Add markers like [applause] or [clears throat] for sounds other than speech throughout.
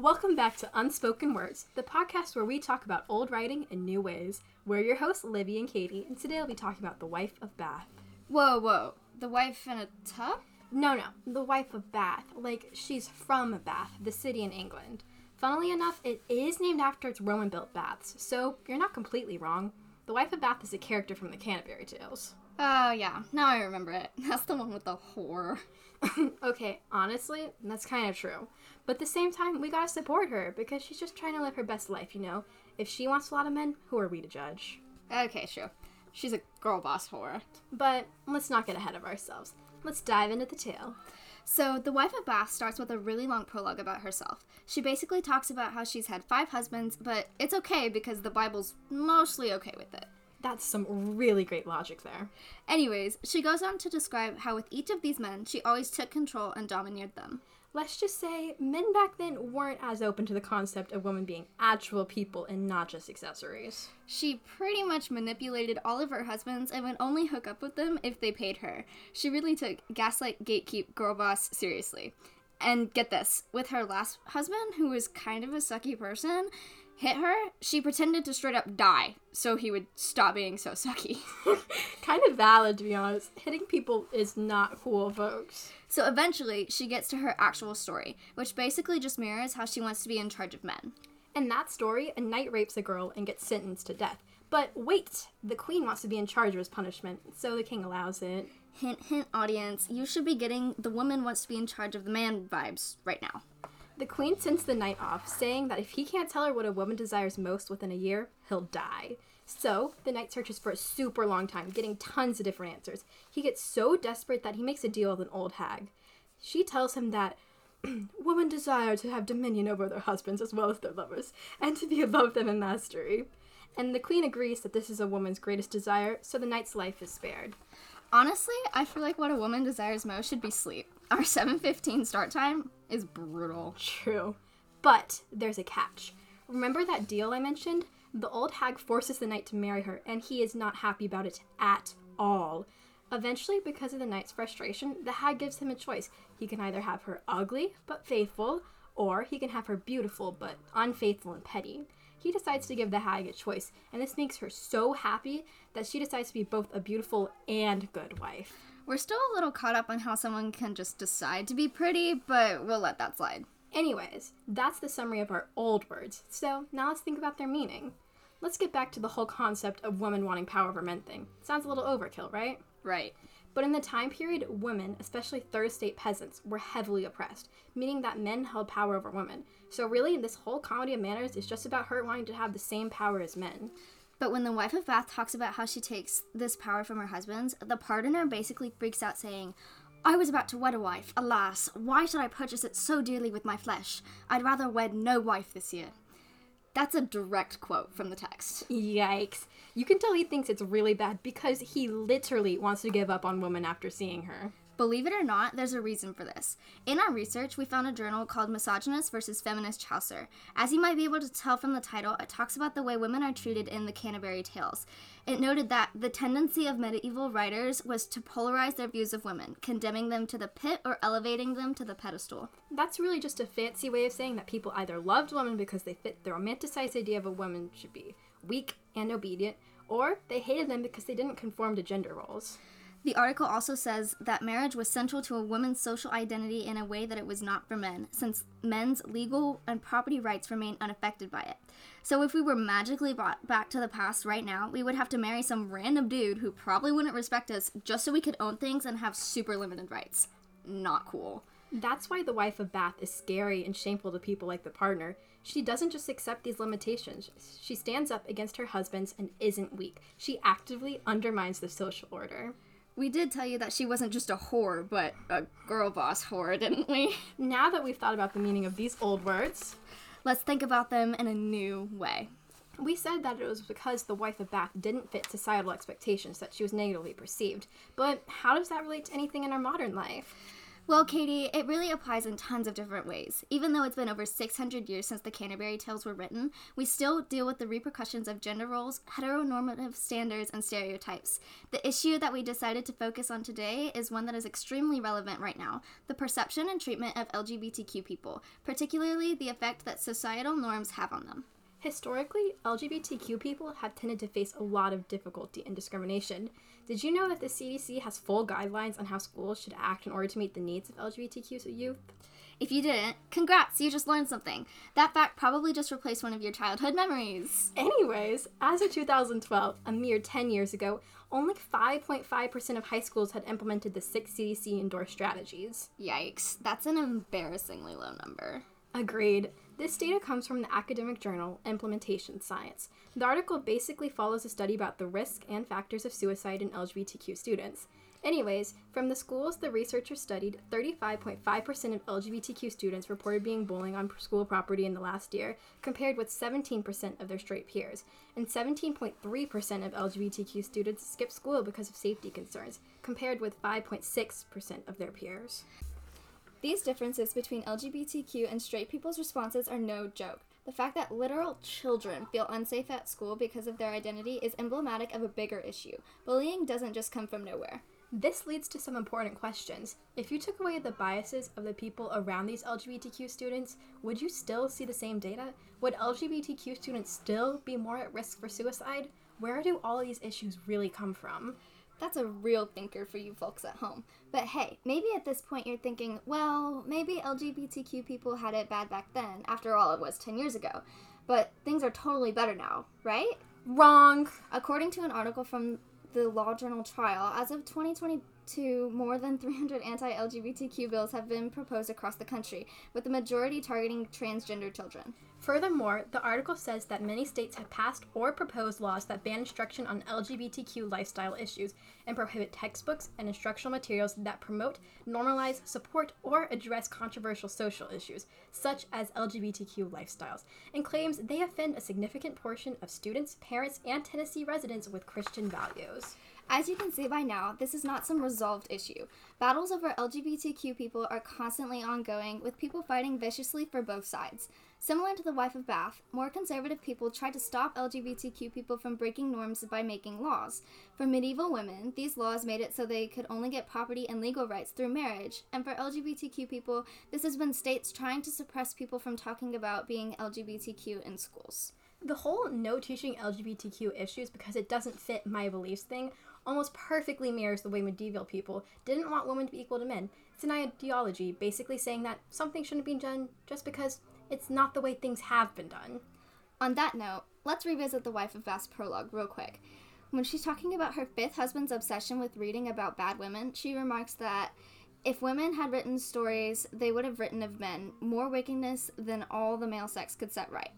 Welcome back to Unspoken Words, the podcast where we talk about old writing in new ways. We're your hosts, Libby and Katie, and today we'll be talking about the wife of Bath. Whoa, whoa. The wife in a tub? No, no, the wife of Bath. Like, she's from Bath, the city in England. Funnily enough, it is named after its Roman built baths, so you're not completely wrong. The wife of Bath is a character from the Canterbury Tales. Oh, yeah. Now I remember it. [laughs] That's the one with the whore. [laughs] okay, honestly, that's kind of true. But at the same time, we gotta support her because she's just trying to live her best life, you know? If she wants a lot of men, who are we to judge? Okay, sure. She's a girl boss whore. But let's not get ahead of ourselves. Let's dive into the tale. So, the wife of Bath starts with a really long prologue about herself. She basically talks about how she's had five husbands, but it's okay because the Bible's mostly okay with it. That's some really great logic there. Anyways, she goes on to describe how with each of these men, she always took control and domineered them. Let's just say men back then weren't as open to the concept of women being actual people and not just accessories. She pretty much manipulated all of her husbands and would only hook up with them if they paid her. She really took gaslight, gatekeep, girl boss seriously. And get this, with her last husband, who was kind of a sucky person, hit her, she pretended to straight up die so he would stop being so sucky. [laughs] kind of valid, to be honest. Hitting people is not cool, folks. So eventually, she gets to her actual story, which basically just mirrors how she wants to be in charge of men. In that story, a knight rapes a girl and gets sentenced to death. But wait, the queen wants to be in charge of his punishment, so the king allows it. Hint, hint, audience, you should be getting the woman wants to be in charge of the man vibes right now. The queen sends the knight off, saying that if he can't tell her what a woman desires most within a year, he'll die. So, the knight searches for a super long time, getting tons of different answers. He gets so desperate that he makes a deal with an old hag. She tells him that [clears throat] women desire to have dominion over their husbands as well as their lovers, and to be above them in mastery. And the queen agrees that this is a woman's greatest desire, so the knight's life is spared. Honestly, I feel like what a woman desires most should be sleep. Our 7:15 start time is brutal. True. But there's a catch. Remember that deal I mentioned? The old hag forces the knight to marry her, and he is not happy about it at all. Eventually, because of the knight's frustration, the hag gives him a choice. He can either have her ugly but faithful, or he can have her beautiful but unfaithful and petty. He decides to give the hag a choice, and this makes her so happy that she decides to be both a beautiful and good wife. We're still a little caught up on how someone can just decide to be pretty, but we'll let that slide. Anyways, that's the summary of our old words. So now let's think about their meaning. Let's get back to the whole concept of women wanting power over men thing. Sounds a little overkill, right? Right. But in the time period, women, especially third estate peasants, were heavily oppressed, meaning that men held power over women. So really, this whole comedy of manners is just about her wanting to have the same power as men. But when the wife of Bath talks about how she takes this power from her husbands, the pardoner basically freaks out saying, I was about to wed a wife. Alas, why should I purchase it so dearly with my flesh? I'd rather wed no wife this year. That's a direct quote from the text. Yikes. You can tell he thinks it's really bad because he literally wants to give up on women after seeing her. Believe it or not, there's a reason for this. In our research, we found a journal called Misogynist versus Feminist Chaucer. As you might be able to tell from the title, it talks about the way women are treated in the Canterbury Tales. It noted that the tendency of medieval writers was to polarize their views of women, condemning them to the pit or elevating them to the pedestal. That's really just a fancy way of saying that people either loved women because they fit the romanticized idea of a woman should be weak and obedient, or they hated them because they didn't conform to gender roles. The article also says that marriage was central to a woman's social identity in a way that it was not for men, since men's legal and property rights remain unaffected by it. So if we were magically brought back to the past right now, we would have to marry some random dude who probably wouldn't respect us just so we could own things and have super limited rights. Not cool. That's why the wife of Bath is scary and shameful to people like the pardoner. She doesn't just accept these limitations. She stands up against her husbands and isn't weak. She actively undermines the social order. We did tell you that she wasn't just a whore, but a girl boss whore, didn't we? Now that we've thought about the meaning of these old words, let's think about them in a new way. We said that it was because the wife of Bath didn't fit societal expectations that she was negatively perceived. But how does that relate to anything in our modern life? Well, Katie, it really applies in tons of different ways. Even though it's been over 600 years since the Canterbury Tales were written, we still deal with the repercussions of gender roles, heteronormative standards, and stereotypes. The issue that we decided to focus on today is one that is extremely relevant right now the perception and treatment of LGBTQ people, particularly the effect that societal norms have on them. Historically, LGBTQ people have tended to face a lot of difficulty and discrimination. Did you know that the CDC has full guidelines on how schools should act in order to meet the needs of LGBTQ youth? If you didn't, congrats, you just learned something. That fact probably just replaced one of your childhood memories. Anyways, as of 2012, a mere 10 years ago, only 5.5% of high schools had implemented the six CDC endorsed strategies. Yikes, that's an embarrassingly low number. Agreed. This data comes from the academic journal Implementation Science. The article basically follows a study about the risk and factors of suicide in LGBTQ students. Anyways, from the schools the researchers studied, 35.5% of LGBTQ students reported being bullying on school property in the last year, compared with 17% of their straight peers. And 17.3% of LGBTQ students skipped school because of safety concerns, compared with 5.6% of their peers. These differences between LGBTQ and straight people's responses are no joke. The fact that literal children feel unsafe at school because of their identity is emblematic of a bigger issue. Bullying doesn't just come from nowhere. This leads to some important questions. If you took away the biases of the people around these LGBTQ students, would you still see the same data? Would LGBTQ students still be more at risk for suicide? Where do all these issues really come from? That's a real thinker for you folks at home. But hey, maybe at this point you're thinking, well, maybe LGBTQ people had it bad back then. After all, it was 10 years ago. But things are totally better now, right? Wrong. According to an article from the Law Journal Trial, as of 2022, more than 300 anti LGBTQ bills have been proposed across the country, with the majority targeting transgender children. Furthermore, the article says that many states have passed or proposed laws that ban instruction on LGBTQ lifestyle issues and prohibit textbooks and instructional materials that promote, normalize, support, or address controversial social issues, such as LGBTQ lifestyles, and claims they offend a significant portion of students, parents, and Tennessee residents with Christian values. As you can see by now, this is not some resolved issue. Battles over LGBTQ people are constantly ongoing, with people fighting viciously for both sides. Similar to the wife of Bath, more conservative people tried to stop LGBTQ people from breaking norms by making laws. For medieval women, these laws made it so they could only get property and legal rights through marriage. And for LGBTQ people, this has been states trying to suppress people from talking about being LGBTQ in schools. The whole no teaching LGBTQ issues because it doesn't fit my beliefs thing almost perfectly mirrors the way medieval people didn't want women to be equal to men. It's an ideology basically saying that something shouldn't be done just because it's not the way things have been done. On that note, let's revisit the Wife of Bath's prologue real quick. When she's talking about her fifth husband's obsession with reading about bad women, she remarks that if women had written stories, they would have written of men, more wickedness than all the male sex could set right.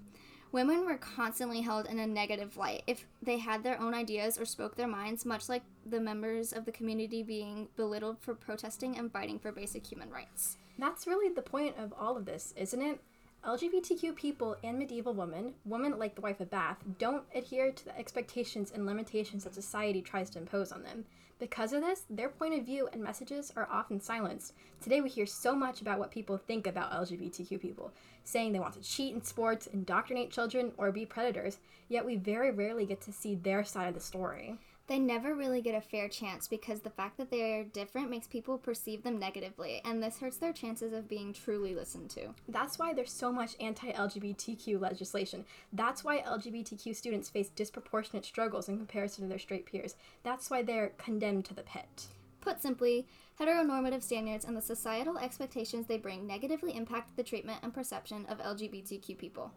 Women were constantly held in a negative light if they had their own ideas or spoke their minds, much like the members of the community being belittled for protesting and fighting for basic human rights. That's really the point of all of this, isn't it? LGBTQ people and medieval women, women like the wife of Bath, don't adhere to the expectations and limitations that society tries to impose on them. Because of this, their point of view and messages are often silenced. Today, we hear so much about what people think about LGBTQ people, saying they want to cheat in sports, indoctrinate children, or be predators, yet we very rarely get to see their side of the story they never really get a fair chance because the fact that they're different makes people perceive them negatively, and this hurts their chances of being truly listened to. That's why there's so much anti LGBTQ legislation. That's why LGBTQ students face disproportionate struggles in comparison to their straight peers. That's why they're condemned to the pit. Put simply, heteronormative standards and the societal expectations they bring negatively impact the treatment and perception of LGBTQ people.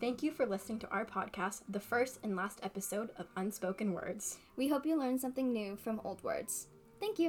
Thank you for listening to our podcast, the first and last episode of Unspoken Words. We hope you learned something new from old words. Thank you.